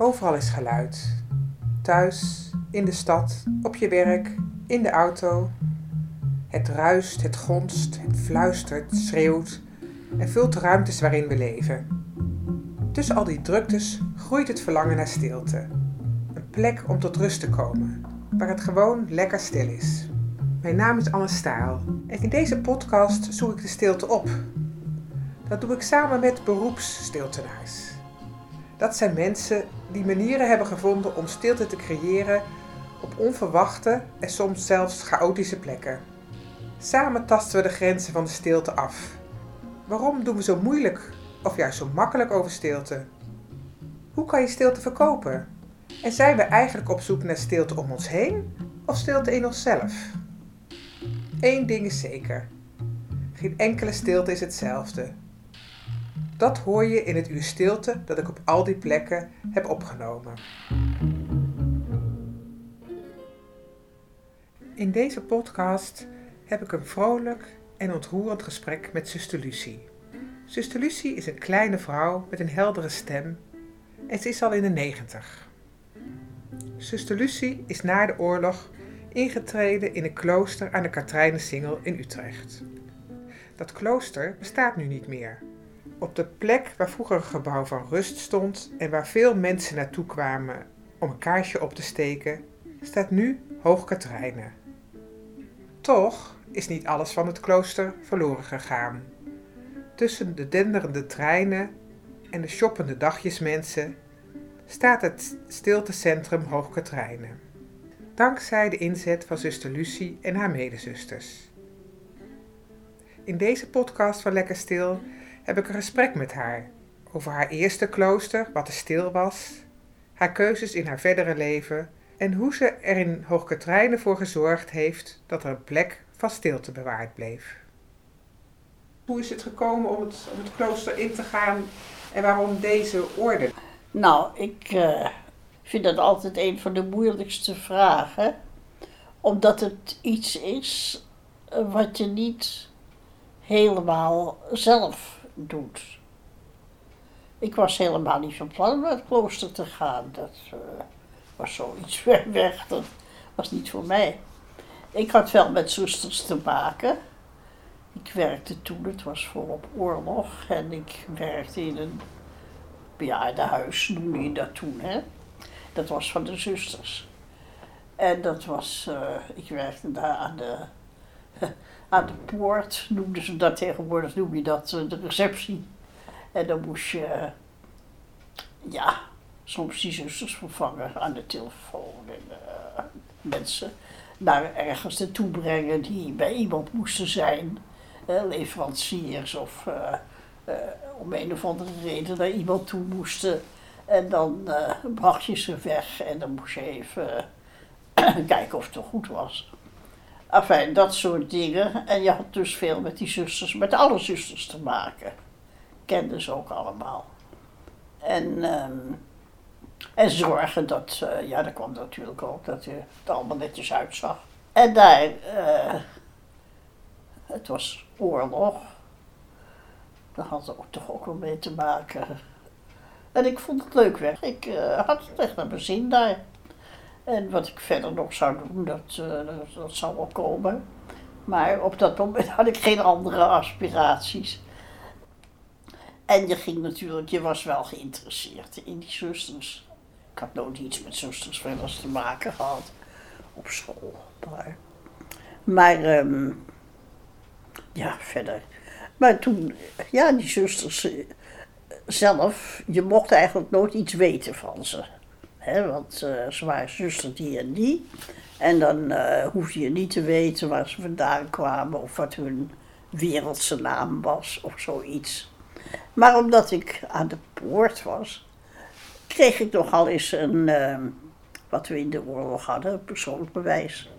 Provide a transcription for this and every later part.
Overal is geluid. Thuis, in de stad, op je werk, in de auto. Het ruist, het gonst, het fluistert, schreeuwt en vult de ruimtes waarin we leven. Tussen al die druktes groeit het verlangen naar stilte. Een plek om tot rust te komen, waar het gewoon lekker stil is. Mijn naam is Anne Staal en in deze podcast zoek ik de stilte op. Dat doe ik samen met beroepsstiltenaars. Dat zijn mensen die manieren hebben gevonden om stilte te creëren op onverwachte en soms zelfs chaotische plekken. Samen tasten we de grenzen van de stilte af. Waarom doen we zo moeilijk of juist zo makkelijk over stilte? Hoe kan je stilte verkopen? En zijn we eigenlijk op zoek naar stilte om ons heen of stilte in onszelf? Eén ding is zeker: geen enkele stilte is hetzelfde. Dat hoor je in het uur stilte dat ik op al die plekken heb opgenomen. In deze podcast heb ik een vrolijk en ontroerend gesprek met zuster Lucie. Zuster Lucie is een kleine vrouw met een heldere stem en ze is al in de negentig. Zuster Lucie is na de oorlog ingetreden in een klooster aan de Katrijnensingel in Utrecht. Dat klooster bestaat nu niet meer. Op de plek waar vroeger een gebouw van rust stond en waar veel mensen naartoe kwamen om een kaarsje op te steken, staat nu Hoog Katrijnen. Toch is niet alles van het klooster verloren gegaan. Tussen de denderende treinen en de shoppende dagjesmensen staat het stiltecentrum Hoog Katrijnen. Dankzij de inzet van zuster Lucie en haar medezusters. In deze podcast van Lekker Stil heb ik een gesprek met haar over haar eerste klooster, wat er stil was, haar keuzes in haar verdere leven en hoe ze er in Hoogkatrijnen voor gezorgd heeft dat er een plek van stilte bewaard bleef. Hoe is het gekomen om het, om het klooster in te gaan en waarom deze orde? Nou, ik uh, vind dat altijd een van de moeilijkste vragen. Omdat het iets is eh, wat je niet helemaal zelf doet. Ik was helemaal niet van plan om naar het klooster te gaan. Dat uh, was zoiets ver weg, dat was niet voor mij. Ik had wel met zusters te maken. Ik werkte toen, het was volop oorlog, en ik werkte in een bejaardenhuis, noemde je dat toen, hè. Dat was van de zusters. En dat was, uh, ik werkte daar aan de aan de poort, noemden ze dat tegenwoordig, noem je dat, eh, de receptie. En dan moest je, ja, soms die zusters vervangen aan de telefoon en uh, mensen naar ergens naartoe brengen die bij iemand moesten zijn. Leveranciers of om een of andere reden naar iemand toe moesten. En dan bracht je ze weg en dan moest je even kijken of het toch goed was. Enfin, dat soort dingen. En je had dus veel met die zusters, met alle zusters te maken. Kenden ze ook allemaal. En, um, en zorgen dat, uh, ja, dat kwam natuurlijk ook, dat je het allemaal netjes uitzag. En daar, uh, het was oorlog. Daar had het ook, toch ook wel mee te maken. En ik vond het leuk weg. Ik uh, had het echt naar mijn zin daar. En wat ik verder nog zou doen, dat, uh, dat, dat zou wel komen. Maar op dat moment had ik geen andere aspiraties. En je ging natuurlijk, je was wel geïnteresseerd in die zusters. Ik had nooit iets met zusters verder te maken gehad op school. Maar, maar um, ja, verder. Maar toen, ja, die zusters eh, zelf, je mocht eigenlijk nooit iets weten van ze. Want uh, ze waren zuster die en die. En dan uh, hoefde je niet te weten waar ze vandaan kwamen of wat hun wereldse naam was of zoiets. Maar omdat ik aan de poort was, kreeg ik nogal eens een, uh, wat we in de oorlog hadden, persoonlijk bewijs.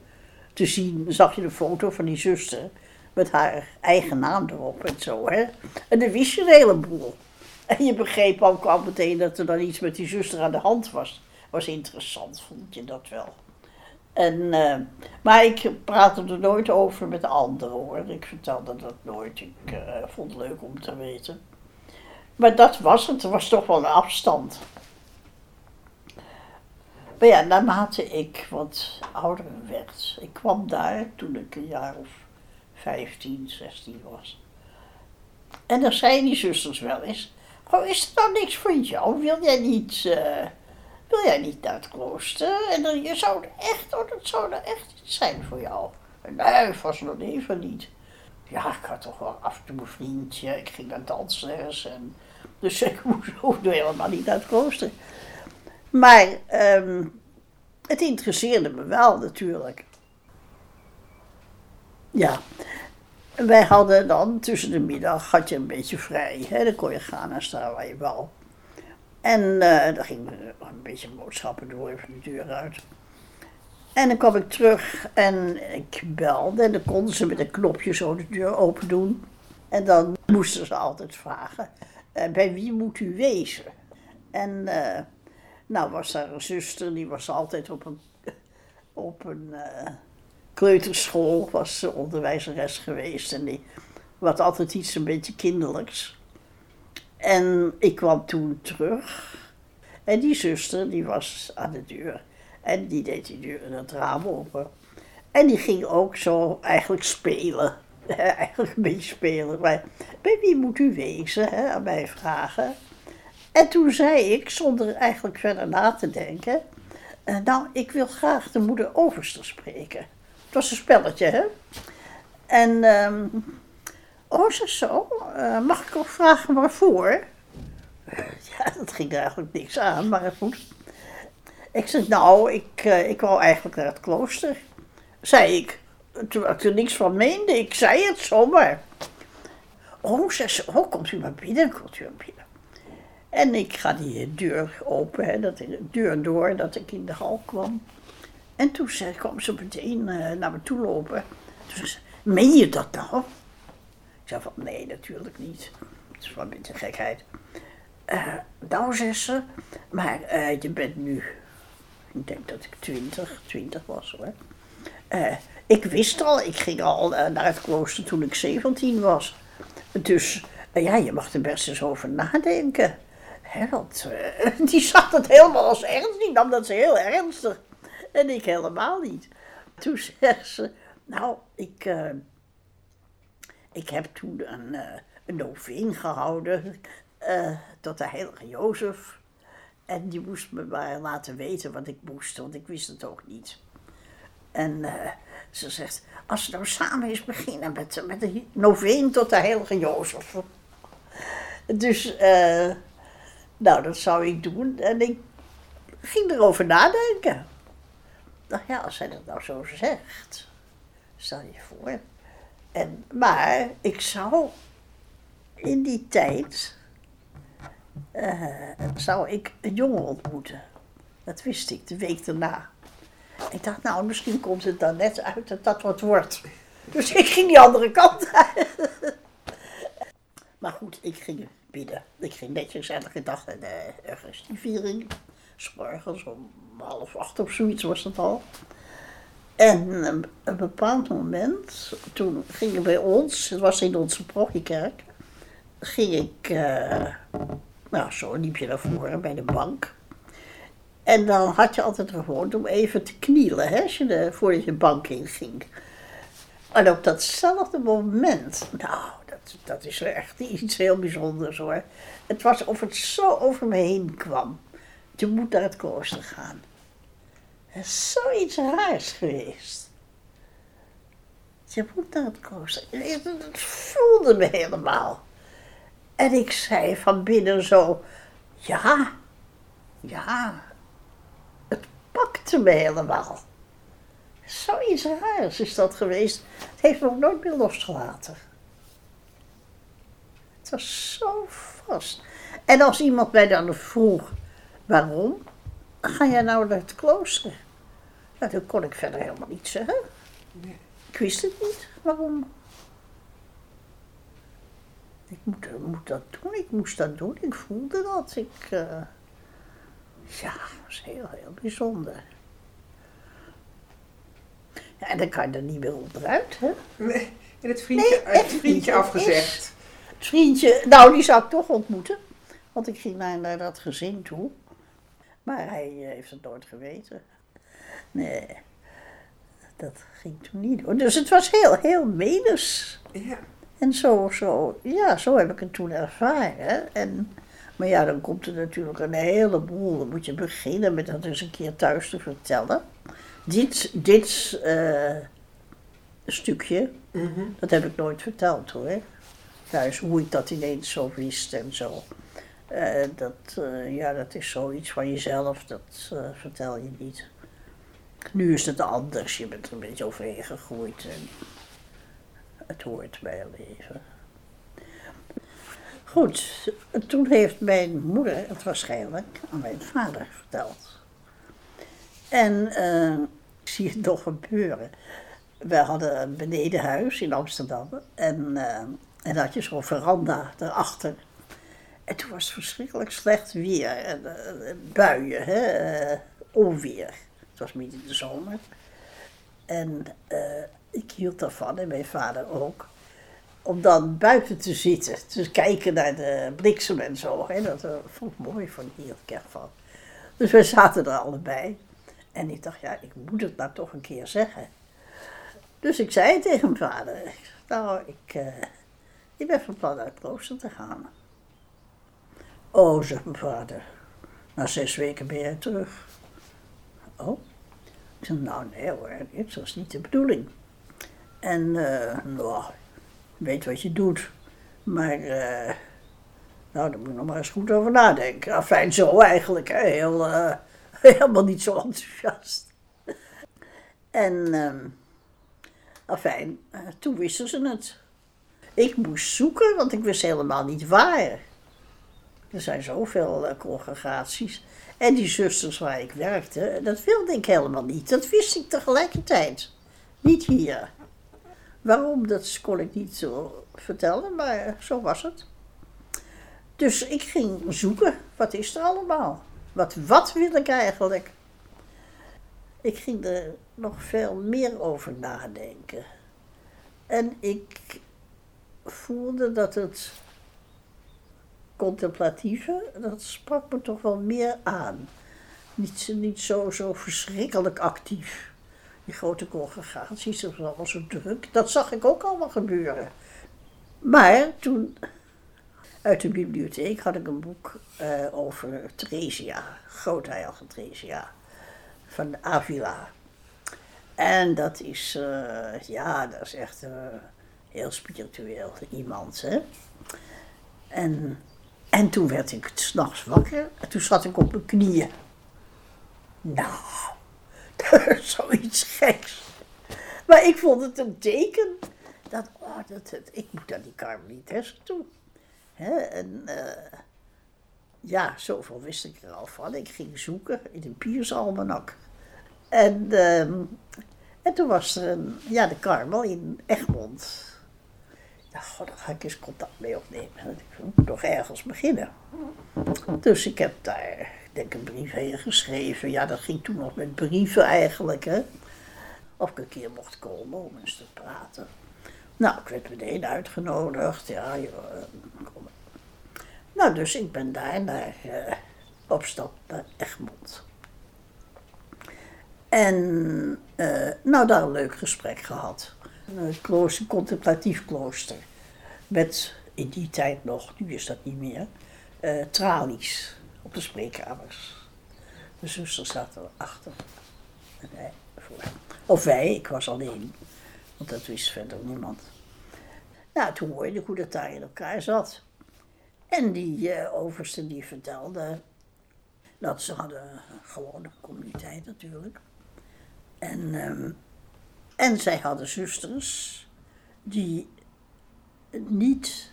Te zien zag je de foto van die zuster met haar eigen naam erop en zo. Hè? En dan wist je een heleboel. En je begreep ook al meteen dat er dan iets met die zuster aan de hand was was interessant, vond je dat wel. En, uh, maar ik praatte er nooit over met anderen hoor. Ik vertelde dat nooit. Ik uh, vond het leuk om te weten. Maar dat was het. Er was toch wel een afstand. Maar ja, naarmate ik wat ouder werd, ik kwam daar toen ik een jaar of 15, 16 was. En dan zeiden die zusters wel eens, oh is er nou niks voor jou? Wil jij niet, eh, wil jij niet naar het? En dan, je zou echt, oh, dat zou er echt iets zijn voor jou. Nee, vast nog even niet. Ja, ik had toch wel af en toe een vriendje, ik ging naar dansles en dus ik hoefde helemaal niet naar het klooster. Maar ehm, het interesseerde me wel natuurlijk. Ja, wij hadden dan tussen de middag had je een beetje vrij. Hè? Dan kon je gaan en staan waar je wou. En uh, dan ging een beetje boodschappen door even de deur uit. En dan kwam ik terug en ik belde en dan konden ze met een knopje zo de deur open doen. En dan moesten ze altijd vragen, uh, bij wie moet u wezen? En uh, nou was daar een zuster, die was altijd op een, op een kleuterschool, was onderwijzeres geweest. En die had altijd iets een beetje kinderlijks. En ik kwam toen terug. En die zuster, die was aan de deur. En die deed die deur en het raam open. En die ging ook zo eigenlijk spelen. eigenlijk een beetje spelen. Maar bij wie moet u wezen? Hè, aan mij vragen. En toen zei ik, zonder eigenlijk verder na te denken. Uh, nou, ik wil graag de moeder overste spreken. Het was een spelletje, hè? En, um, oh, zo, uh, mag ik ook vragen waarvoor? ja, dat ging er eigenlijk niks aan, maar goed. Ik zei, nou, ik, uh, ik wou eigenlijk naar het klooster. Zei ik, terwijl ik er niks van meende. Ik zei het zomaar. Oh, ze, oh, komt u maar binnen, komt u maar binnen. En ik ga die deur open, hè, dat, de deur door, dat ik in de hal kwam. En toen zei, kwam ze meteen uh, naar me toe lopen. Toen zei ze, meen je dat nou? Zei van, nee, natuurlijk niet. Het is wel een beetje gekheid. Uh, nou, zei ze, maar uh, je bent nu, ik denk dat ik twintig, twintig was hoor. ik wist al, ik ging al naar het klooster toen ik 17 was. Dus ja, je mag er best eens over nadenken. Hè, want die zag het helemaal als ernst, die nam dat ze heel ernstig. En ik helemaal niet. Toen zei ze, nou, ik, ik heb toen een, uh, een gehouden uh, tot de heilige Jozef. En die moest me maar laten weten wat ik moest, want ik wist het ook niet. En ze zegt, als we nou samen eens beginnen met, met de noveen tot de heilige Jozef. Dus, nou, dat zou ik doen. En ik ging erover nadenken. Nou ja, als hij dat nou zo zegt, stel je voor. En, maar ik zou in die tijd, uh, zou ik een jongen ontmoeten. Dat wist ik, de week daarna. Ik dacht, nou, misschien komt het dan net uit dat dat wat wordt. Dus ik ging die andere kant uit. Maar goed, ik ging bidden. Ik ging netjes elke dag naar de Eucharistieviering. S'morgens om half acht of zoiets was het al. En een bepaald moment, toen gingen bij ons, het was in onze parochiekerk, ging ik, uh, nou zo liep je naar voren bij de bank. En dan had je altijd gewoond om even te knielen, hè, als je de, voordat je bank in ging. En op datzelfde moment, nou, dat, dat is echt iets heel bijzonders hoor. Het was of het zo over me heen kwam. Je moet naar het klooster gaan. Het is zoiets raars geweest. Je moet naar het. Het voelde me helemaal. En ik zei van binnen zo, ja, ja, het pakte me helemaal. Zoiets raars is dat geweest. Het heeft me ook nooit meer losgelaten. Het was zo vast. En als iemand mij dan vroeg waarom, ga jij nou naar het klooster? Nou, dat kon ik verder helemaal niet zeggen. Nee. Ik wist het niet, waarom. Ik moet, moet, dat doen, ik moest dat doen, ik voelde dat. Ik, uh, ja, dat was heel, heel bijzonder. Ja, en dan kan je er niet meer onderuit, hè? Nee, en het vriendje, nee, het vriendje afgezegd. Het vriendje, nou, die zou ik toch ontmoeten. Want ik ging naar, naar dat gezin toe. Maar hij eh, heeft het nooit geweten. Nee, dat ging toen niet door. Dus het was heel, heel menens. Ja. En zo, zo, ja, zo heb ik het toen ervaren. En, maar ja, dan komt er natuurlijk een heleboel. Dan moet je beginnen met dat eens een keer thuis te vertellen. Dit, dit eh, stukje, Mhm. dat heb ik nooit verteld hoor. Thuis, hoe ik dat ineens zo wist en zo. Eh, dat, eh, ja, dat is zoiets van jezelf, dat eh, vertel je niet. Nu is het anders, je bent er een beetje overheen gegroeid en het hoort bij je leven. Goed, toen heeft mijn moeder het waarschijnlijk aan mijn vader verteld. En ik zie het nog gebeuren. We hadden een benedenhuis in Amsterdam en, en had je zo'n veranda daarachter. En toen was verschrikkelijk slecht weer en eh, buien, hè, eh, onweer. Het was midden in de zomer. En eh, ik hield daarvan en mijn vader ook. Om dan buiten te zitten, te kijken naar de bliksem en zo. Hè. Dat vond ik mooi, van hier ik van. Dus we zaten er allebei. En ik dacht, ja, ik moet het nou toch een keer zeggen. Dus ik zei tegen mijn vader, nou, ik, ik ben van plan naar het te gaan. Oh, zegt mijn vader, na zes weken ben jij terug. Oh? Ik zei, nou nee hoor, dit was niet de bedoeling. En, eh nou, weet wat je doet. Maar, eh, nou, daar moet ik nog maar eens goed over nadenken. Enfin, zo eigenlijk, hè. Heel, eh, helemaal niet zo enthousiast. En, ehm afijn, toen wisten ze het. Ik moest zoeken, want ik wist helemaal niet waar. Er zijn zoveel eh, congregaties. En die zusters waar ik werkte, dat wilde ik helemaal niet. Dat wist ik tegelijkertijd. Niet hier. Waarom, dat kon ik niet zo vertellen, maar zo was het. Dus ik ging zoeken, wat is er allemaal? Wat, wat wil ik eigenlijk? Ik ging er nog veel meer over nadenken. En ik voelde dat het contemplatieve, dat sprak me toch wel meer aan. Niet, niet zo, zo verschrikkelijk actief. Die grote congregaties, dat was allemaal zo druk. Dat zag ik ook allemaal gebeuren. Maar toen, uit de bibliotheek, had ik een boek eh, over Theresia, grootheilige Theresia, van Avila. En dat is, eh, ja, dat is echt eh, heel spiritueel iemand, hè. En, en toen werd ik s'nachts wakker en toen zat ik op mijn knieën. Nou, zoiets geks. Maar ik vond het een teken dat, oh, dat, ik moet naar die karmelietessen toe. Hè? En eh, ja, zoveel wist ik er al van. Ik ging zoeken in een Piersalmanak. En, ehm, en toen was er een, ja, de Karmel in Egmond. Nou, god, daar ga ik eens contact mee opnemen. Ik moet toch ergens beginnen. Dus ik heb daar, denk een brief heen geschreven. Ja, dat ging toen nog met brieven eigenlijk, hè. Of ik een keer mocht komen om eens te praten. Nou, ik werd meteen uitgenodigd. Ja, joh, eh, kom. Nou, dus ik ben daar naar, eh, op stap naar Egmond. En eh, nou, daar een leuk gesprek gehad. Een klooster, contemplatief klooster. Met in die tijd nog, nu is dat niet meer, eh, tralies op de spreekkamers. De zuster zat erachter. En wij voor. Of wij, ik was alleen. Want dat wist verder niemand. Nou, toen hoorde ik hoe dat daar in elkaar zat. En die eh, overste die vertelde dat ze hadden een gewone communiteit natuurlijk. En, ehm, en zij hadden zusters die niet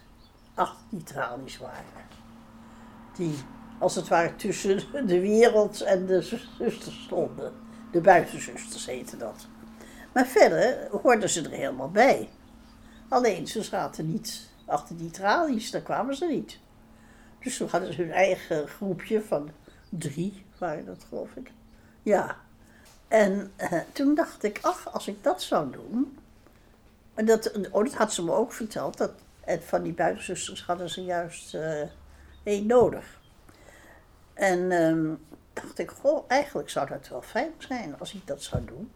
tralies waren. Die als het ware tussen de wereld en de zusters stonden. De buitenzusters heette dat. Maar verder hoorden ze er helemaal bij. Alleen ze zaten niet achter die tralies, daar kwamen ze niet. Dus toen hadden ze hun eigen groepje van drie, waren dat geloof ik. Ja. En eh, toen dacht ik, ach, als ik dat zou doen. En dat, oh, dat had ze me ook verteld. Dat, en van die buitenzusters hadden ze juist eh één nodig. En ehm, dacht ik, goh, eigenlijk zou dat wel fijn zijn als ik dat zou doen.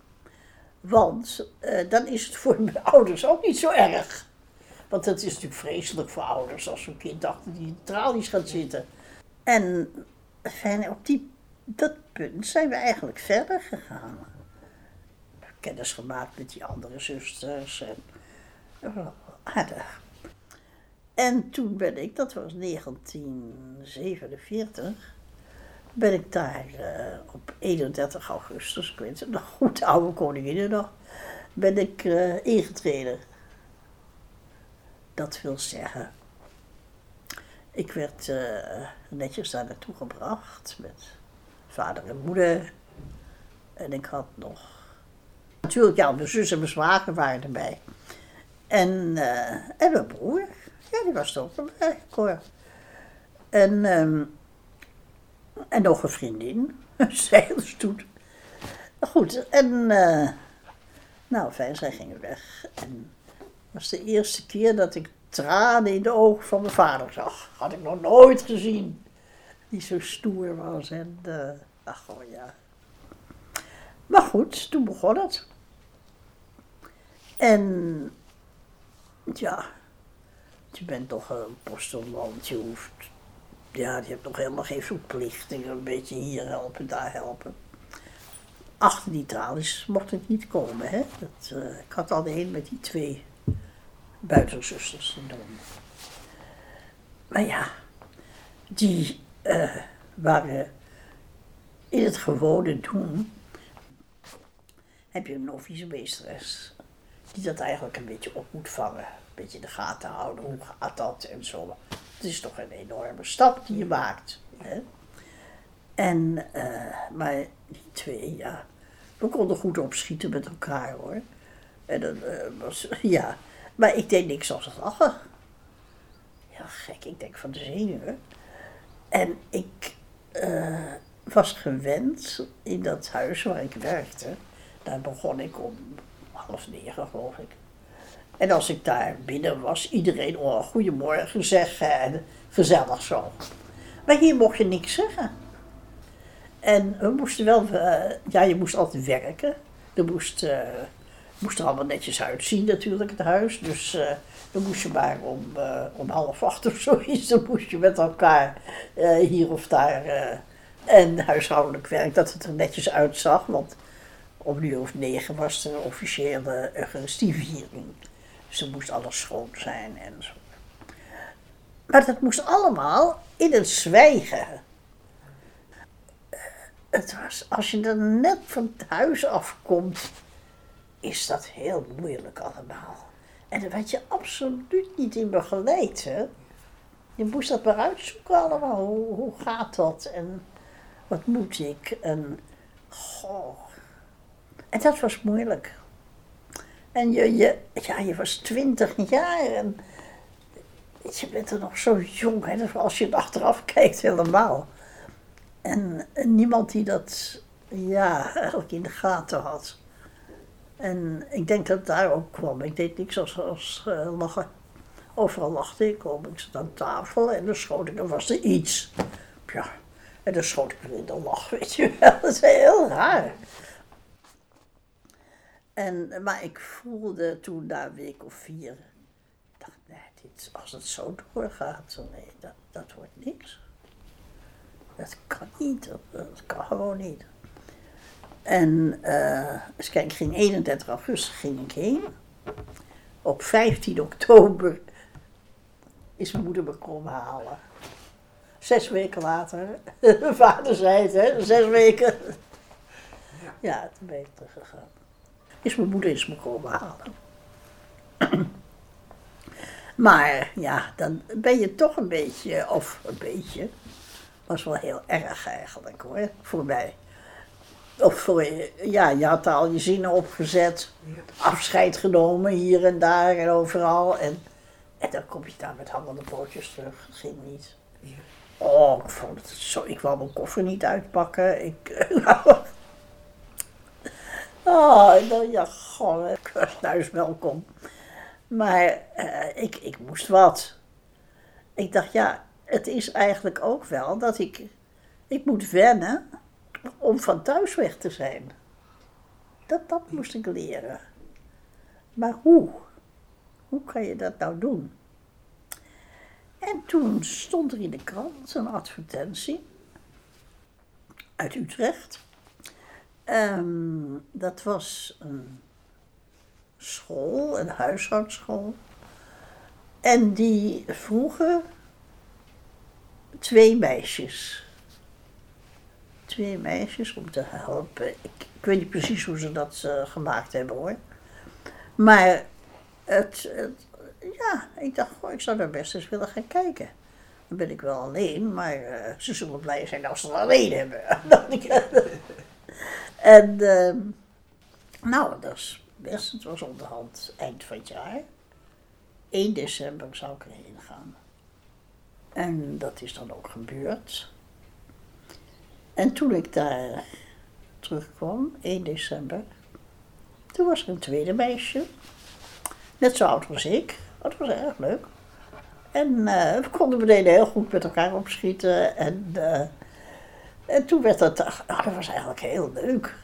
Want eh, dan is het voor mijn ouders ook niet zo erg. Want het is natuurlijk vreselijk voor ouders als zo'n kind achter die tralies gaat zitten. En fijn, op die, dat punt zijn we eigenlijk verder gegaan. Kennis gemaakt met die andere zusters. En, aardig. En toen ben ik, dat was 1947, ben ik daar uh, op 31 augustus, ik weet het nog goed, oude koningin nog, ben ik uh, ingetreden. Dat wil zeggen, ik werd uh, netjes daar naartoe gebracht met vader en moeder. En ik had nog, natuurlijk, ja, mijn zus en mijn zwager waren erbij. En, en mijn broer, ja, die was er ook erbij, Cor. En... Um, en nog een vriendin, een zeilstoet. Goed, en uh, nou fijn, zij gingen weg. En het was de eerste keer dat ik tranen in de ogen van mijn vader zag. Had ik nog nooit gezien. Die zo stoer was en uh, ach oh ja. Maar goed, toen begon het. En ja, je bent toch een postullant, je hoeft ja, die hebt nog helemaal geen verplichtingen. Een beetje hier helpen, daar helpen. Achter die tralies mocht het niet komen. Hè? Dat, uh, ik had alleen met die twee buitenzusters te doen. Maar ja, die uh, waren in het gewone doen. Heb je een novice meesteres die dat eigenlijk een beetje op moet vangen. Een beetje in de gaten houden, hoe gaat dat en zo. Het is toch een enorme stap die je maakt. Hè? En, uh, maar die twee, ja, we konden goed opschieten met elkaar hoor. En dan uh, was, ja, maar ik deed niks als lachen. Ja, gek, ik denk van de zenuwen. En ik uh, was gewend in dat huis waar ik werkte. Daar begon ik om half negen, geloof ik. En als ik daar binnen was, iedereen oh, goedemorgen zeggen en gezellig zo. Maar hier mocht je niks zeggen. En we moesten wel, uh, ja, je moest altijd werken. Er moest, uh, moest er allemaal netjes uitzien natuurlijk, het huis. Dus dan moest je maar om, om half acht of zoiets, dan moest je met elkaar hier of daar. en huishoudelijk werk, dat het er netjes uitzag. Want om nu of negen was er een officiële Eucharistieviering. Dus er moest alles schoon zijn en zo. Maar dat moest allemaal in het zwijgen. Het was, als je dan net van het huis afkomt, is dat heel moeilijk allemaal. En daar werd je absoluut niet in begeleid. Hè? Je moest dat maar uitzoeken allemaal. Hoe, hoe gaat dat en wat moet ik? En, goh. en dat was moeilijk. En je, je, ja, je was twintig jaar en je bent er nog zo jong, hè, als je het achteraf kijkt helemaal. En, niemand die dat ja, eigenlijk in de gaten had. En ik denk dat daar ook kwam. Ik deed niks als, als uh, lachen. Overal lachte ik om. Ik zat aan tafel en dan schoot ik, dan was er iets. Ja, en dan schoot ik weer in de lach, weet je wel. Dat is heel raar. En, maar ik voelde toen na een week of vier, dacht, nee, als het zo doorgaat, nee, dat, dat wordt niks. Dat kan niet, dat, kan gewoon niet. En uh, eens kijken, ik ging 31 augustus ging ik heen. Op 15 oktober is mijn moeder me komen halen. Zes weken later, mijn vader zei het, hè, zes weken. Ja, toen ben ik teruggegaan is mijn moeder eens me komen halen. maar ja, dan ben je toch een beetje, of een beetje, was wel heel erg eigenlijk hoor, voor mij. Of voor, ja, je had al je zinnen opgezet, afscheid genomen hier en daar en overal. En, en dan kom je daar met hangende pootjes terug. Dat ging niet. Oh, ik vond het zo. Ik wou mijn koffer niet uitpakken. Ik, Oh, dan, ja, gewoon, ik was thuis welkom. Maar uh, ik, ik moest wat. Ik dacht, ja, het is eigenlijk ook wel dat ik, ik moet wennen om van thuis weg te zijn. Dat, dat moest ik leren. Maar hoe? Hoe kan je dat nou doen? En toen stond er in de krant een advertentie uit Utrecht. Ehm, dat was een school, een huishoudschool. En die vroegen twee meisjes. Twee meisjes om te helpen. Ik, weet niet precies hoe ze dat uh, gemaakt hebben hoor. Maar het, ja, ik dacht, goh, ik zou daar best eens willen gaan kijken. Dan ben ik wel alleen, maar uh, ze zullen blij zijn als ze het alleen hebben. en uh, nou, dat is best, het was onderhand eind van het jaar. 1 december zou ik erheen gaan. En dat is dan ook gebeurd. En toen ik daar terugkwam, 1 december, toen was er een tweede meisje. Net zo oud als ik. Dat was erg leuk. En uh, we konden meteen heel goed met elkaar opschieten. En, uh, en toen werd dat, nou, dat was eigenlijk heel leuk.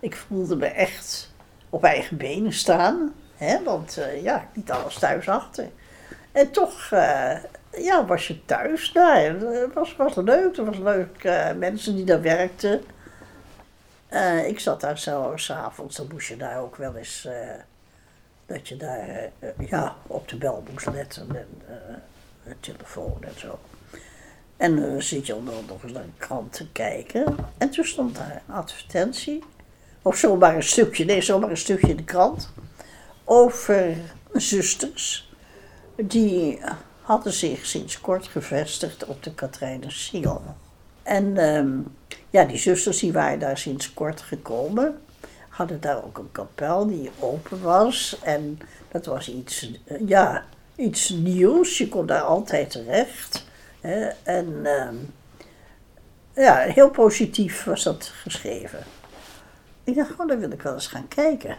Ik voelde me echt op eigen benen staan. Hè, want uh, ja, niet alles thuis achter. En toch ja, was je thuis daar. Het was, was leuk. Er was leuk mensen die daar werkten. ik zat daar zo s'avonds, dan moest je daar ook wel eens dat je daar ja, op de bel moest letten en de telefoon en zo. En dan zit je onder nog eens naar de krant te kijken. En toen stond daar een advertentie, of zomaar een stukje, nee, zomaar een stukje in de krant, over zusters. Die hadden zich sinds kort gevestigd op de Katrijnersingel. En ehm, ja, die zusters die waren daar sinds kort gekomen hadden daar ook een kapel die open was. En dat was iets, eh, ja, iets nieuws. Je kon daar altijd terecht. Hè? En uh, ja, heel positief was dat geschreven. Ik dacht, oh, daar wil ik wel eens gaan kijken.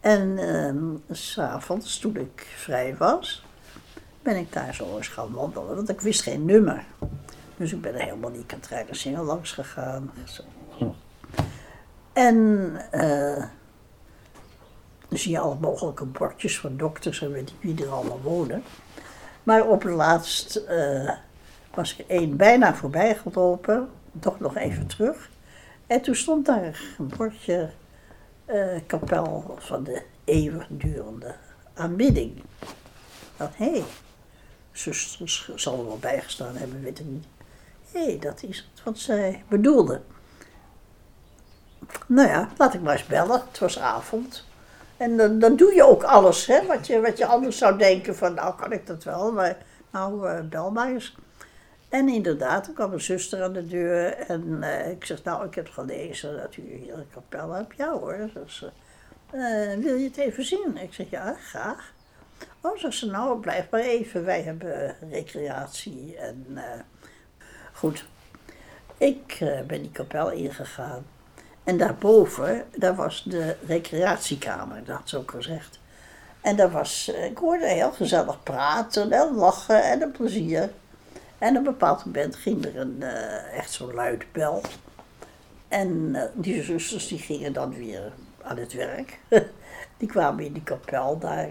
En uh, s'avonds, toen ik vrij was, ben ik daar zo eens gaan wandelen. Want ik wist geen nummer. Dus ik ben er helemaal niet Katrijnersingel langs gegaan. En uh, dan zie je alle mogelijke bordjes van dokters en weet ik wie er allemaal wonen. Maar op het laatst uh, was ik één bijna voorbij gelopen, toch nog even terug. En toen stond daar een bordje uh, kapel van de eeuwigdurende aanbidding. Dat, hé, hey, zusters zal er wel bijgestaan hebben, weet ik niet. Hé, hey, dat is wat zij bedoelde. Nou ja, laat ik maar eens bellen. Het was avond. En dan, dan doe je ook alles, hè, wat, je, wat je anders zou denken van, nou kan ik dat wel, maar nou uh, bel maar eens. En inderdaad, er kwam een zuster aan de deur en uh, ik zeg, nou ik heb gelezen dat u hier een kapel hebt. Ja hoor, dus, wil je het even zien? Ik zeg, ja, graag. Oh, zegt ze, nou blijf maar even, wij hebben recreatie en goed. Ik ben die kapel ingegaan. En daarboven, daar was de recreatiekamer, dat had ze ook gezegd. En daar was, eh, ik hoorde heel gezellig praten en lachen en een plezier. En op een bepaald moment ging er een echt zo'n luid bel. En die zusters die gingen dan weer aan het werk. die kwamen in die kapel daar.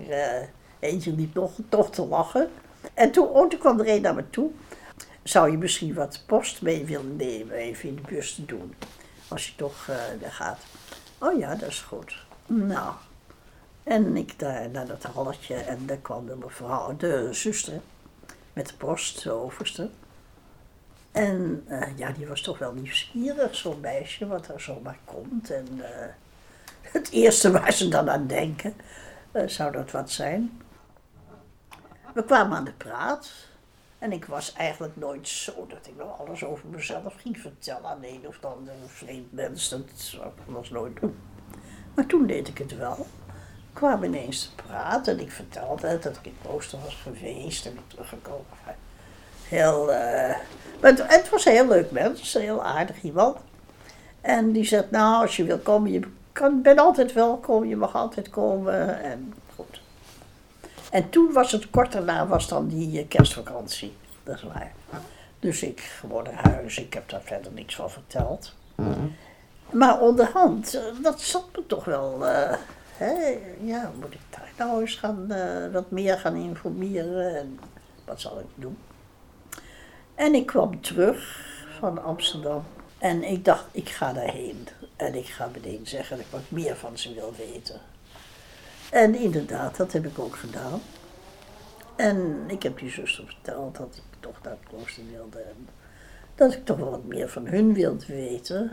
Eentje liep nog toch te lachen. En toen, oh, toen kwam er een naar me toe. Zou je misschien wat post mee willen nemen, even in de bus te doen? Als je toch uh, gaat. Oh ja, dat is goed. Nou. En ik daar naar dat halletje en daar kwam de mevrouw, de zuster, met de post, de overste. En uh, ja, die was toch wel nieuwsgierig, zo'n meisje, wat er zomaar komt. En uh, het eerste waar ze dan aan denken, zou dat wat zijn. We kwamen aan de praat. En ik was eigenlijk nooit zo dat ik nog alles over mezelf ging vertellen aan een of andere vreemd mens. Dat zou ik was nooit doen. Maar toen deed ik het wel. Ik kwam ineens te praten en ik vertelde dat ik in Oosten was geweest en ik teruggekomen. Heel, uh, het, het, was een heel leuk mens, een heel aardig iemand. En die zegt, nou als je wil komen, je kan, ben altijd welkom, je mag altijd komen. En. En toen was het kort daarna was dan die eh, kerstvakantie. Dat is waar. Dus ik gewoon naar huis. Ik heb daar verder niks van verteld. Maar onderhand, eh, dat zat me toch wel. eh, hè, ja, moet ik daar nou eens gaan, wat meer gaan informeren? En wat zal ik doen? En ik kwam terug van Amsterdam. En ik dacht, ik ga daarheen. En ik ga meteen zeggen dat ik wat meer van ze wil weten. En inderdaad, dat heb ik ook gedaan. En ik heb die zuster verteld dat ik toch naar het klooster wilde. En dat ik toch wel wat meer van hun wilde weten.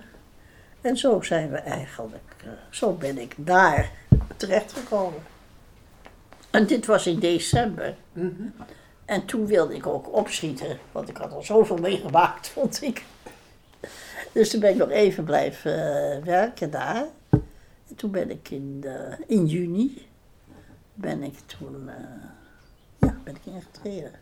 En zo zijn we eigenlijk, eh, zo ben ik daar terechtgekomen. En dit was in december. En toen wilde ik ook opschieten, want ik had al zoveel meegemaakt, vond ik. Dus toen ben ik nog even blijven eh, werken daar. En toen ben ik in, eh, in juni, ben ik toen, eh, ja, ben ik ingetreden.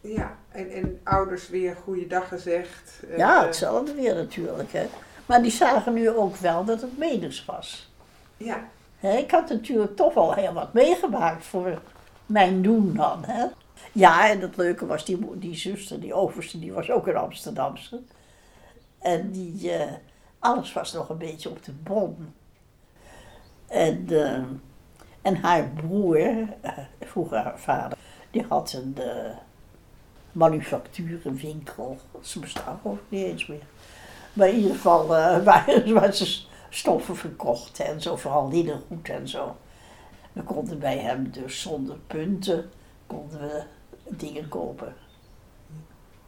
Ja, en, en ouders weer goeiedag gezegd. eh, Ja, hetzelfde weer natuurlijk, hè. Maar die zagen nu ook wel dat het meders was. Ja, Hè, ik had natuurlijk toch wel heel wat meegemaakt voor mijn doen dan. Hè. Ja, en het leuke was, die, die zuster, die overste, die was ook een Amsterdamse. En die, eh, alles was nog een beetje op de bon. En, eh, en haar broer, eh, vroeger haar vader, die had een eh manufacturenwinkel. Ze bestaan ook niet eens meer. Maar in ieder geval waar, waar ze stoffen verkocht en zo, vooral linnengoed en zo. We konden bij hem dus zonder punten konden we dingen kopen.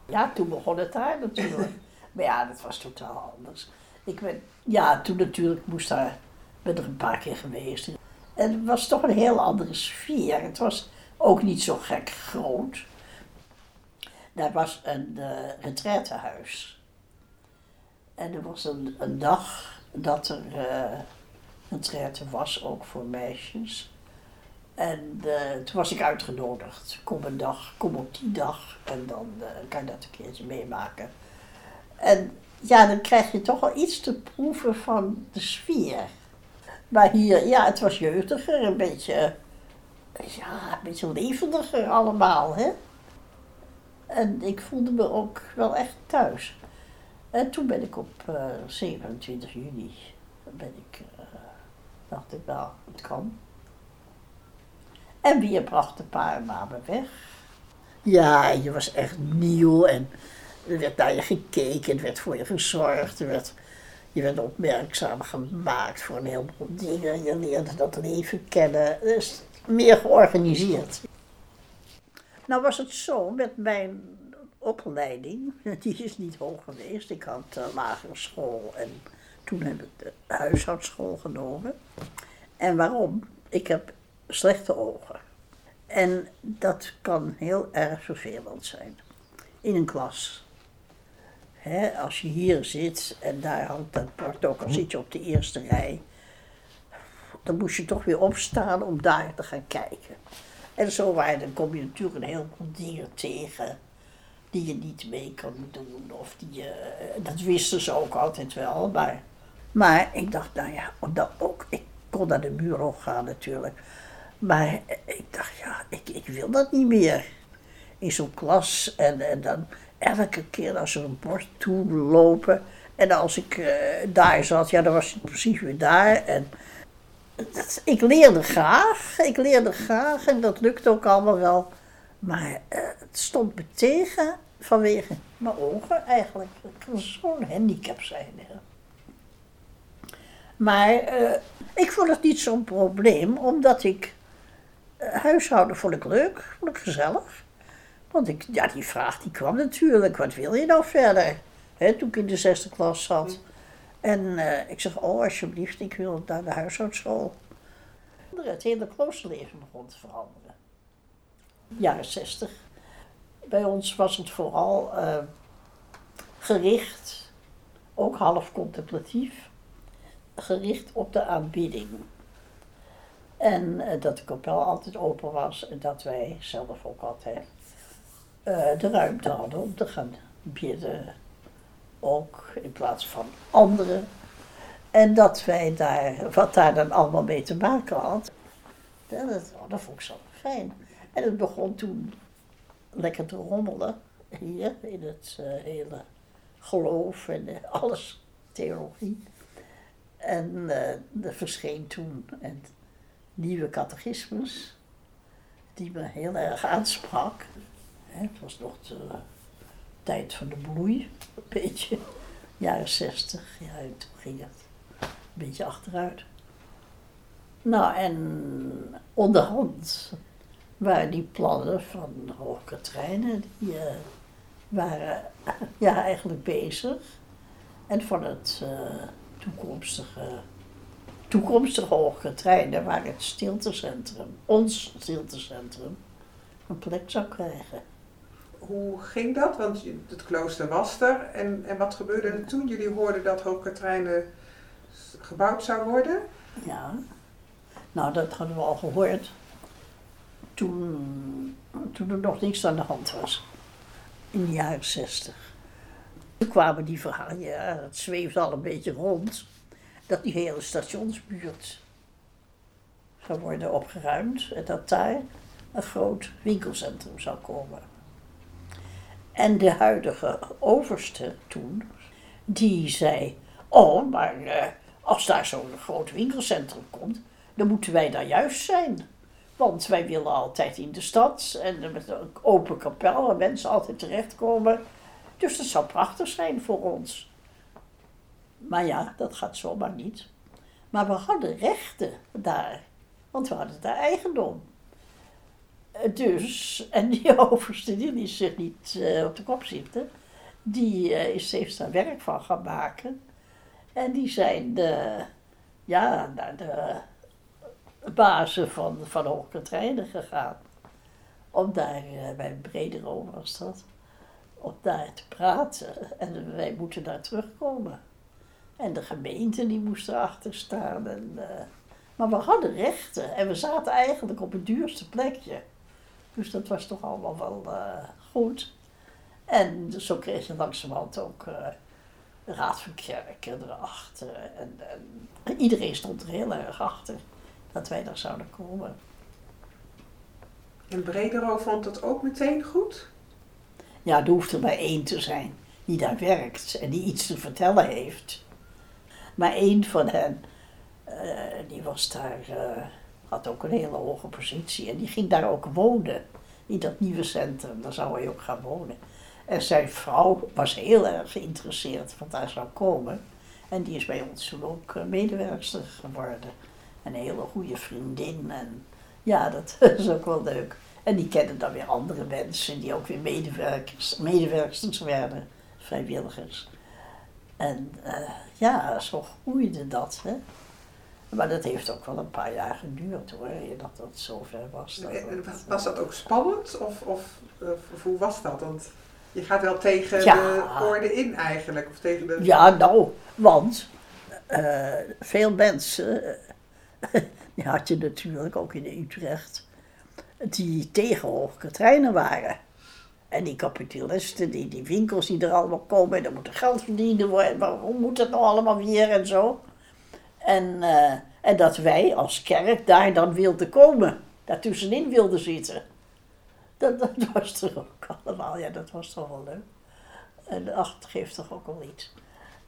Ja, toen begon het daar natuurlijk. maar ja, dat was totaal anders. Ik ja, toen natuurlijk moest daar, ben er een paar keer geweest. En het was toch een heel andere sfeer. Het was ook niet zo gek groot. Daar was een uh, retraitehuis. En er was een, dag dat er uh, een retraite was, ook voor meisjes. En uh, toen was ik uitgenodigd. Kom een dag, kom op die dag en dan kan je dat een keertje meemaken. En ja, dan krijg je toch wel iets te proeven van de sfeer. Maar hier, ja, het was jeugdiger, een beetje, ja, een beetje levendiger allemaal, hè. En ik voelde me ook wel echt thuis. En toen ben ik op uh, 27 juni, ben ik, uh, dacht ik, nou, het kan. En weer bracht een paar maanden weg. Ja, je was echt nieuw en er werd naar je gekeken, er werd voor je gezorgd, er werd, je werd opmerkzaam gemaakt voor een heleboel dingen. Je leerde dat leven kennen, dus meer georganiseerd. Nou was het zo met mijn opleiding, die is niet hoog geweest. Ik had uh, lagere school en toen heb ik de huishoudschool genomen. En waarom? Ik heb slechte ogen. En dat kan heel erg vervelend zijn in een klas. Als je hier zit en daar hangt dat bord ook, al zit je op de eerste rij, dan moest je toch weer opstaan om daar te gaan kijken. En zo waar, dan kom je natuurlijk een heleboel dingen tegen die je niet mee kan doen. Of die je, dat wisten ze ook altijd wel. Maar, maar ik dacht, nou ja, dat ook, ik kon naar de bureau gaan natuurlijk. Maar ik dacht, ja, ik, ik wil dat niet meer. In zo'n klas en, en dan elke keer als er een bord toe lopen. En als ik uh, daar zat, ja, dan was ik precies weer daar. En ik leerde graag, ik leerde graag en dat lukte ook allemaal wel. Maar uh, het stond me tegen vanwege mijn ogen eigenlijk. Het kan zo'n handicap zijn. Hè. Maar uh, ik vond het niet zo'n probleem, omdat ik huishouden vond ik leuk, vond ik gezellig. Want ik, ja, die vraag die kwam natuurlijk, wat wil je nou verder? Toen ik in de zesde klas zat. En uh, ik zeg, oh alsjeblieft, ik wil naar de huishoudschool. Het hele kloosterleven begon te veranderen. Jaren zestig. Bij ons was het vooral uh, gericht, ook half contemplatief, gericht op de aanbidding. En uh, dat de kapel altijd open was en dat wij zelf ook altijd de ruimte hadden om te gaan bidden. Ook in plaats van anderen. En dat wij daar, wat daar dan allemaal mee te maken had, dat, oh, dat vond ik zo fijn. En het begon toen lekker te rommelen hier in het eh, hele geloof en eh, alles, theologie. En uh, er verscheen toen een nieuwe catechismus, die me heel erg aansprak. Het was nog de tijd van de bloei, een beetje, jaren zestig. Ja, en toen ging het een beetje achteruit. Nou, en onderhand waren die plannen van Hoogkatrijnen, die uh, waren ja, eigenlijk bezig. En van het uh, toekomstige, toekomstige Hoogkatrijnen, waar het stiltecentrum, ons stiltecentrum, een plek zou krijgen. Hoe ging dat? Want het klooster was er. En, en wat gebeurde toen jullie hoorden dat Hoogkatrijnen gebouwd zou worden? Ja, nou dat hadden we al gehoord toen, toen er nog niks aan de hand was. In de jaren zestig. Toen kwamen die verhalen, ja, het zweefde al een beetje rond, dat die hele stationsbuurt zou worden opgeruimd en dat daar een groot winkelcentrum zou komen. En de huidige overste toen, die zei, oh, maar eh, als daar zo'n groot winkelcentrum komt, dan moeten wij daar juist zijn. Want wij willen altijd in de stad en met een open kapel waar mensen altijd terechtkomen. Dus dat zou prachtig zijn voor ons. Maar ja, dat gaat zomaar niet. Maar we hadden rechten daar, want we hadden daar eigendom. Dus, en die overste die zich niet uh, op de kop zitten, die uh, is, heeft daar werk van gaan maken. En die zijn de, ja, naar de bazen van, van Hoogkatrijnen gegaan. Om daar, uh, bij Brederoom was dat, om daar te praten. En wij moeten daar terugkomen. En de gemeente die moest erachter staan. En, maar we hadden rechten en we zaten eigenlijk op het duurste plekje. Dus dat was toch allemaal wel uh, goed. En zo kreeg je langzamerhand ook uh, de Raad van Kerken erachter. En, en, iedereen stond er heel erg achter dat wij daar zouden komen. En Bredero vond dat ook meteen goed? Ja, er hoeft er maar één te zijn die daar werkt en die iets te vertellen heeft. Maar één van hen, uh, die was daar had ook een hele hoge positie en die ging daar ook wonen. In dat nieuwe centrum, daar zou hij ook gaan wonen. En zijn vrouw was heel erg geïnteresseerd wat daar zou komen. En die is bij ons toen ook eh, medewerkster geworden. Een hele goede vriendin. En ja, dat is ook wel leuk. En die kennen dan weer andere mensen die ook weer medewerkers, medewerksters werden, vrijwilligers. En uh, ja, zo groeide dat. Hè. Maar dat heeft ook wel een paar jaar geduurd hoor, dat dat zover was. Dat was dat ook spannend of, of, of, hoe was dat? Want je gaat wel tegen de orde in eigenlijk. Of tegen de... Ja, nou, want uh, veel mensen, die had je natuurlijk ook in Utrecht, die tegen Hoogkatrijnen waren. En die kapitalisten, die, die winkels die er allemaal komen, en dan moet er geld verdienen worden. Waarom moet dat nou allemaal weer en zo? En, uh, en dat wij als kerk daar dan wilden komen, daartussenin wilden zitten. Dat, dat was er ook allemaal, ja, dat was toch wel leuk. En ach, geeft toch ook wel iets.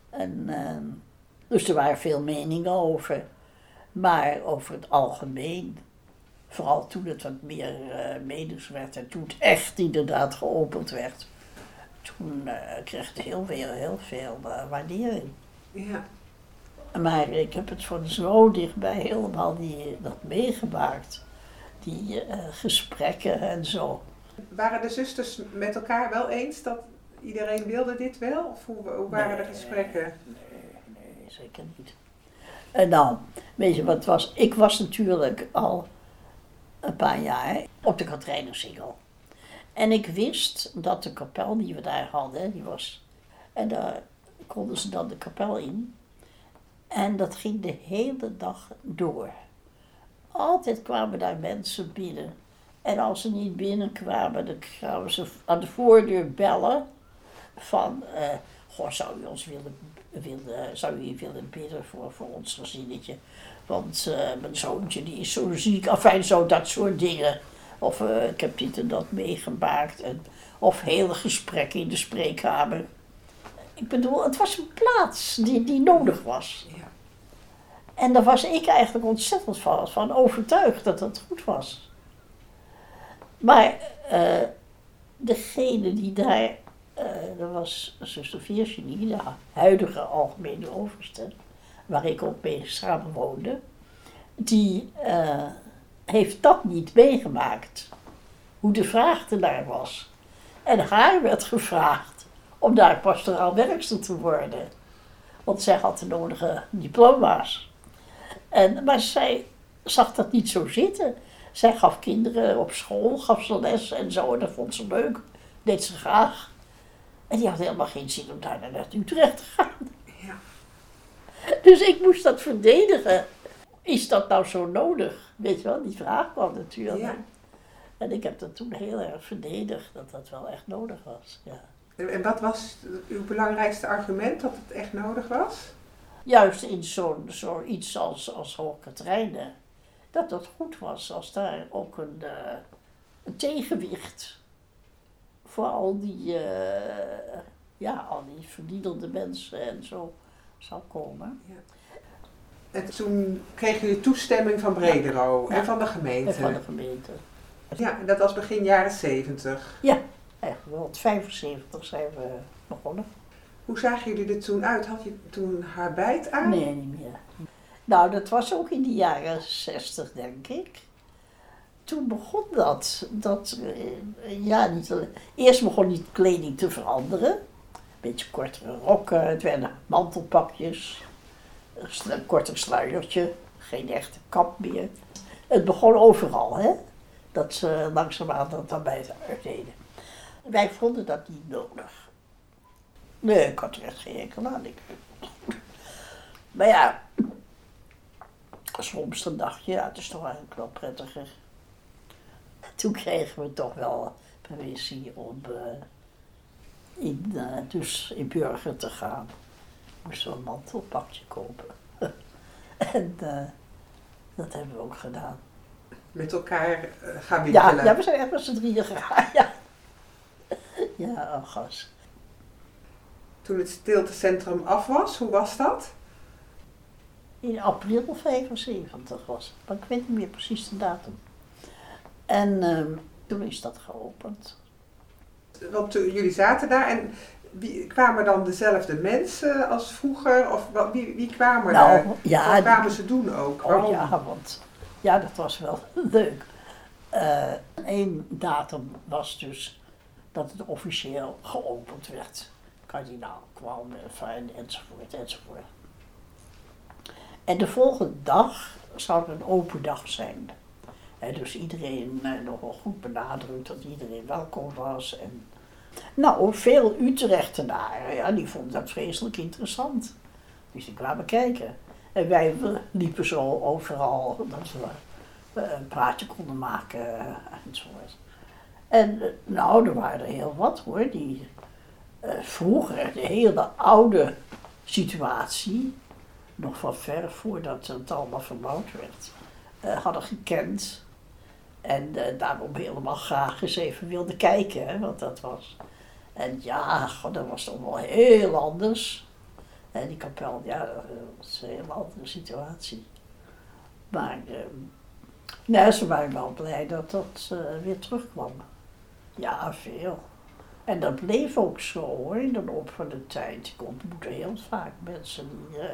En, uh, dus er waren veel meningen over. Maar over het algemeen, vooral toen het wat meer uh, werd en toen het echt inderdaad geopend werd, toen uh, kreeg het heel veel, heel veel waardering. Ja. Maar ik heb het van zo dichtbij helemaal die, dat meegemaakt. Die uh, gesprekken en zo. Waren de zusters met elkaar wel eens dat iedereen wilde dit wel? Of hoe, hoe waren nee, de gesprekken? Nee, nee, zeker niet. En nou, weet je wat het was? Ik was natuurlijk al een paar jaar op de Katrijnersingel. En ik wist dat de kapel die we daar hadden, die was... En daar konden ze dan de kapel in. En dat ging de hele dag door. Altijd kwamen daar mensen binnen. En als ze niet binnenkwamen, dan kwamen ze aan de voordeur bellen. Van, uh, goh, zou u ons willen, willen, zou u willen bidden voor, voor ons gezinnetje? Want uh, mijn zoontje die is zo ziek, afijn zo dat soort dingen. Of eh, ik heb dit en dat meegemaakt. Of hele gesprekken in de spreekkamer. Ik bedoel, het was een plaats die, die nodig was. Ja. En daar was ik eigenlijk ontzettend van, van overtuigd dat dat goed was. Maar eh, degene die daar, eh dat was zuster Virginie, de huidige algemene overste, waar ik ook mee samenwoonde, die eh, heeft dat niet meegemaakt. Hoe de vraag ernaar was. En haar werd gevraagd om daar pastoraal werkster te worden. Want zij had de nodige diploma's. En, maar zij zag dat niet zo zitten. Zij gaf kinderen op school, gaf ze les en zo. En dat vond ze leuk. Deed ze graag. En die had helemaal geen zin om daar naar Utrecht te gaan. Ja. Dus ik moest dat verdedigen. Is dat nou zo nodig? Weet je wel, die vraag kwam natuurlijk. Ja. En ik heb dat toen heel erg verdedigd, dat dat wel echt nodig was. Ja. En en wat was uw belangrijkste argument dat het echt nodig was? Juist in zo'n zoiets als, als Hoogkaterijnen, dat dat goed was als daar ook een, eh, een tegenwicht voor al die, eh, ja, al die verdienende mensen en zo zou komen. En toen kreeg u de toestemming van Bredero Ja. en van de En gemeente. van de gemeente. Ja, en dat was begin jaren 70. Eigenlijk wel, 75 zijn we begonnen. Hoe zagen jullie er toen uit? Had je toen haar bijt aan? Nee, niet meer. Nou, dat was ook in de jaren 60, denk ik. Toen begon dat. dat eh, ja, niet alleen- Eerst begon die kleding te veranderen. Beetje kortere rokken, het werden mantelpakjes, een een korter sluiertje, geen echte kap meer. Het begon overal, hè? Dat ze langzaamaan dat dan bij het uitdeden. Wij vonden dat niet nodig. Nee, ik had er echt geen enkel aan. Ik, maar ja, soms dan dacht je, ja, het is toch eigenlijk wel prettiger. Toen kregen we toch wel permissie om eh, in, eh, dus in Burger te gaan. Moesten we een mantelpakje kopen. en eh, dat hebben we ook gedaan. Met elkaar gaan Ja, winkelen. ja, we zijn echt met z'n drieën gegaan. Ja, ja oh, gas. Toen het stiltecentrum af was, hoe was dat? In april 75 was het, maar ik weet niet meer precies de datum. En ehm, toen is dat geopend. Want jullie zaten daar en wie, kwamen dan dezelfde mensen als vroeger? Of wie, wie kwamen daar? Nou, ja, Wat kwamen ze doen ook? oh Waarom? ja, want ja, dat was wel leuk. Eén datum was dus dat het officieel geopend werd. Kardinaal kwam, fijn, enzovoort, enzovoort. En de volgende dag zou er een open dag zijn. Dus iedereen eh, nogal goed benadrukt dat iedereen welkom was. En, nou, veel Utrechtenaren, ja, die vonden dat vreselijk interessant. Dus die kwamen kijken. En wij liepen zo overal dat we eh, een praatje konden maken eh, enzovoort. En eh, nou, er waren er heel wat hoor, die eh, vroeger, de hele oude situatie, nog van ver voordat het allemaal verbouwd werd, eh, hadden gekend. En daarom helemaal graag eens even wilden kijken, hè, wat dat was. En ja, god, dat was toch wel heel anders. En die kapel, ja, dat was een hele andere situatie. Maar eh, nee, ze waren wel blij dat dat weer terugkwam. Ja, veel. En dat bleef ook zo hoor, in de loop van de tijd. Ik ontmoette heel vaak mensen die. eh,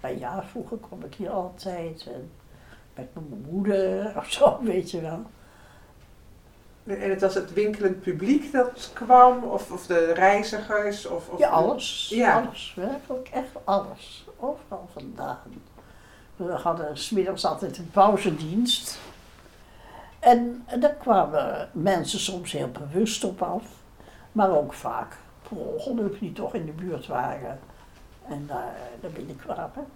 nou ja, vroeger kwam ik hier altijd. En met mijn moeder of zo, weet je wel. En het was het winkelend publiek dat kwam? Of, of de reizigers? Of, of Ja, alles. Ja. Alles, werkelijk echt alles. Overal vandaan. We hadden smiddags altijd een pauzedienst. En daar kwamen mensen soms heel bewust op af. Maar ook vaak per ongeluk die toch in de buurt waren. En daar, daar binnenkwamen.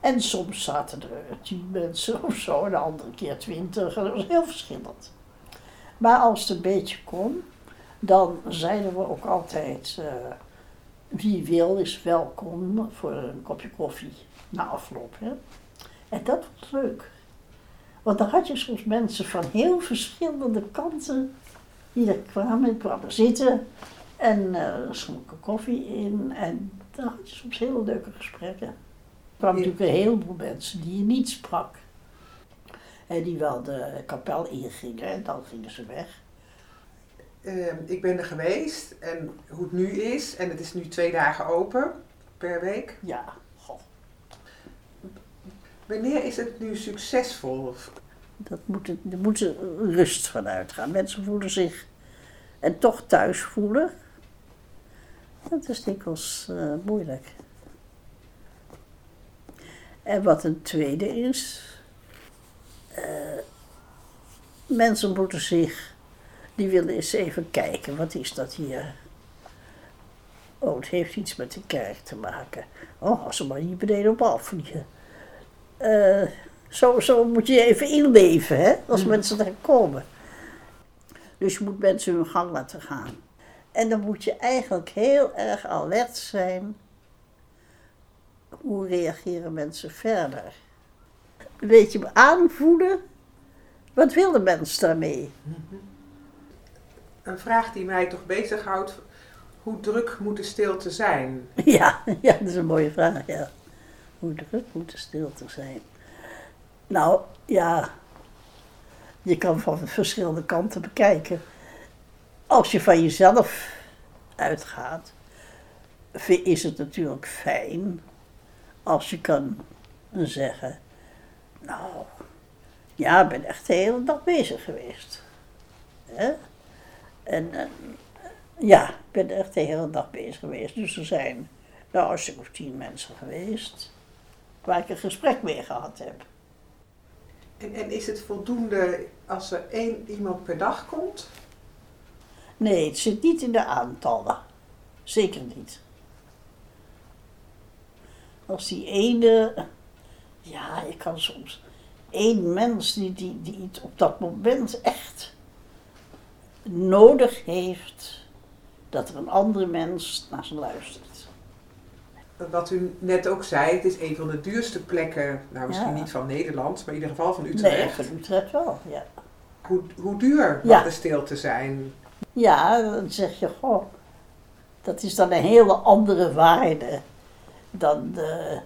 En soms zaten er tien mensen of zo, en de andere keer twintig. Dat was heel verschillend. Maar als het een beetje kon, dan zeiden we ook altijd... eh, wie wil is welkom voor een kopje koffie na afloop. Hè? En dat was leuk. Want dan had je soms mensen van heel verschillende kanten die er kwamen, kwamen zitten en uh, schonken koffie in. En dan had je soms hele leuke gesprekken. Er kwamen natuurlijk een heleboel mensen die je niet sprak. En die wel de kapel ingingen en dan gingen ze weg. Uh, ik ben er geweest en hoe het nu is, en het is nu twee dagen open per week. Ja. Wanneer is het nu succesvol? Dat moet, er moet rust van uitgaan. Mensen voelen zich en toch thuis voelen. Dat is dikwijls uh, moeilijk. En wat een tweede is, uh, mensen moeten zich, die willen eens even kijken, wat is dat hier? Oh, het heeft iets met de kerk te maken. Oh, als ze maar hier beneden op afvliegen. Uh, zo, zo moet je even inleven, hè, als mm. mensen daar komen. Dus je moet mensen hun gang laten gaan. En dan moet je eigenlijk heel erg alert zijn. Hoe reageren mensen verder? Een beetje aanvoelen. Wat wil de mens daarmee? Een vraag die mij toch bezighoudt. Hoe druk moet de stilte zijn? Ja, ja dat is een mooie vraag, ja. Hoe druk moet de stilte zijn? Nou, ja, je kan van verschillende kanten bekijken. Als je van jezelf uitgaat, is het natuurlijk fijn als je kan zeggen, nou, ja, ik ben echt de hele dag bezig geweest. Hè? En uh, ja, ik ben echt de hele dag bezig geweest. Dus er zijn nou een stuk tien mensen geweest waar ik een gesprek mee gehad heb. En, en is het voldoende als er één iemand per dag komt? Nee, het zit niet in de aantallen. Zeker niet. Als die ene, ja, je kan soms één mens die, die, die het op dat moment echt nodig heeft, dat er een andere mens naar ze luistert wat u net ook zei, het is een van de duurste plekken, nou misschien niet van Nederland, maar in ieder geval van Utrecht. Nee, van Utrecht wel, ja. Hoe, hoe duur mag de stilte zijn? Ja, dan zeg je, goh, dat is dan een hele andere waarde dan de,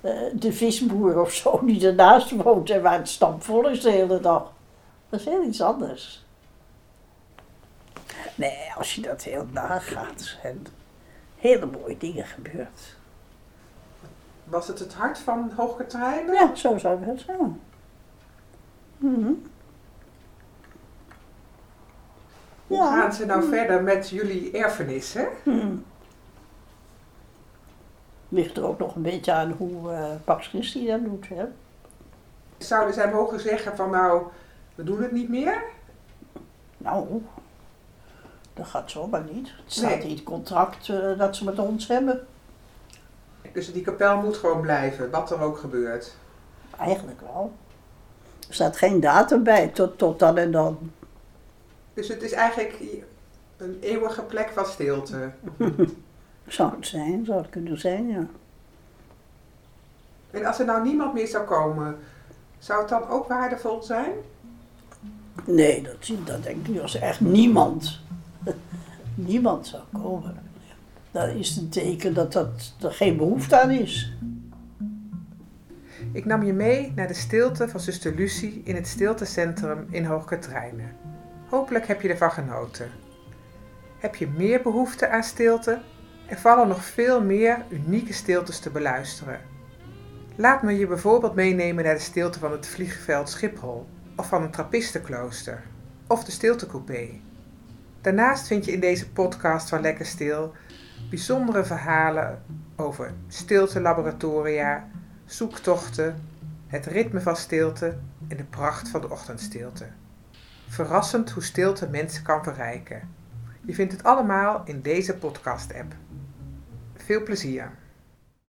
de, eh, de visboer of zo die ernaast woont en waar het stampvol is de hele dag. Dat is heel iets anders. Nee, als je dat heel nagaat, zijn hele mooie dingen gebeurd. Was het het hart van Hoogkertrijnen? Ja, zo zou ik het zeggen. Mm Hoe gaan ze nou verder met jullie erfenis, hè? Mm Ligt er ook nog een beetje aan hoe uh, Pax Christi dat doet, hè? Zouden zij mogen zeggen van nou, we doen het niet meer? Nou, dat gaat zomaar niet. Het staat in het contract uh, dat ze met ons hebben. Dus die kapel moet gewoon blijven, wat er ook gebeurt. Eigenlijk wel. Er staat geen datum bij, tot, tot dan en dan. Dus het is eigenlijk een eeuwige plek van stilte. zou het zijn, zou het kunnen zijn, ja. En als er nou niemand meer zou komen, zou het dan ook waardevol zijn? Nee, dat, dat denk ik als er echt niemand, niemand zou komen dan is een teken dat, dat er geen behoefte aan is. Ik nam je mee naar de stilte van zuster Lucie in het stiltecentrum in Hoogkatrijnen. Hopelijk heb je ervan genoten. Heb je meer behoefte aan stilte? Er vallen nog veel meer unieke stiltes te beluisteren. Laat me je bijvoorbeeld meenemen naar de stilte van het vliegveld Schiphol, of van een trappistenklooster, of de stiltecoupé. Daarnaast vind je in deze podcast van Lekker Stil bijzondere verhalen over stiltelaboratoria, zoektochten, het ritme van stilte en de pracht van de ochtendstilte. Verrassend hoe stilte mensen kan verrijken. Je vindt het allemaal in deze podcast-app. Veel plezier!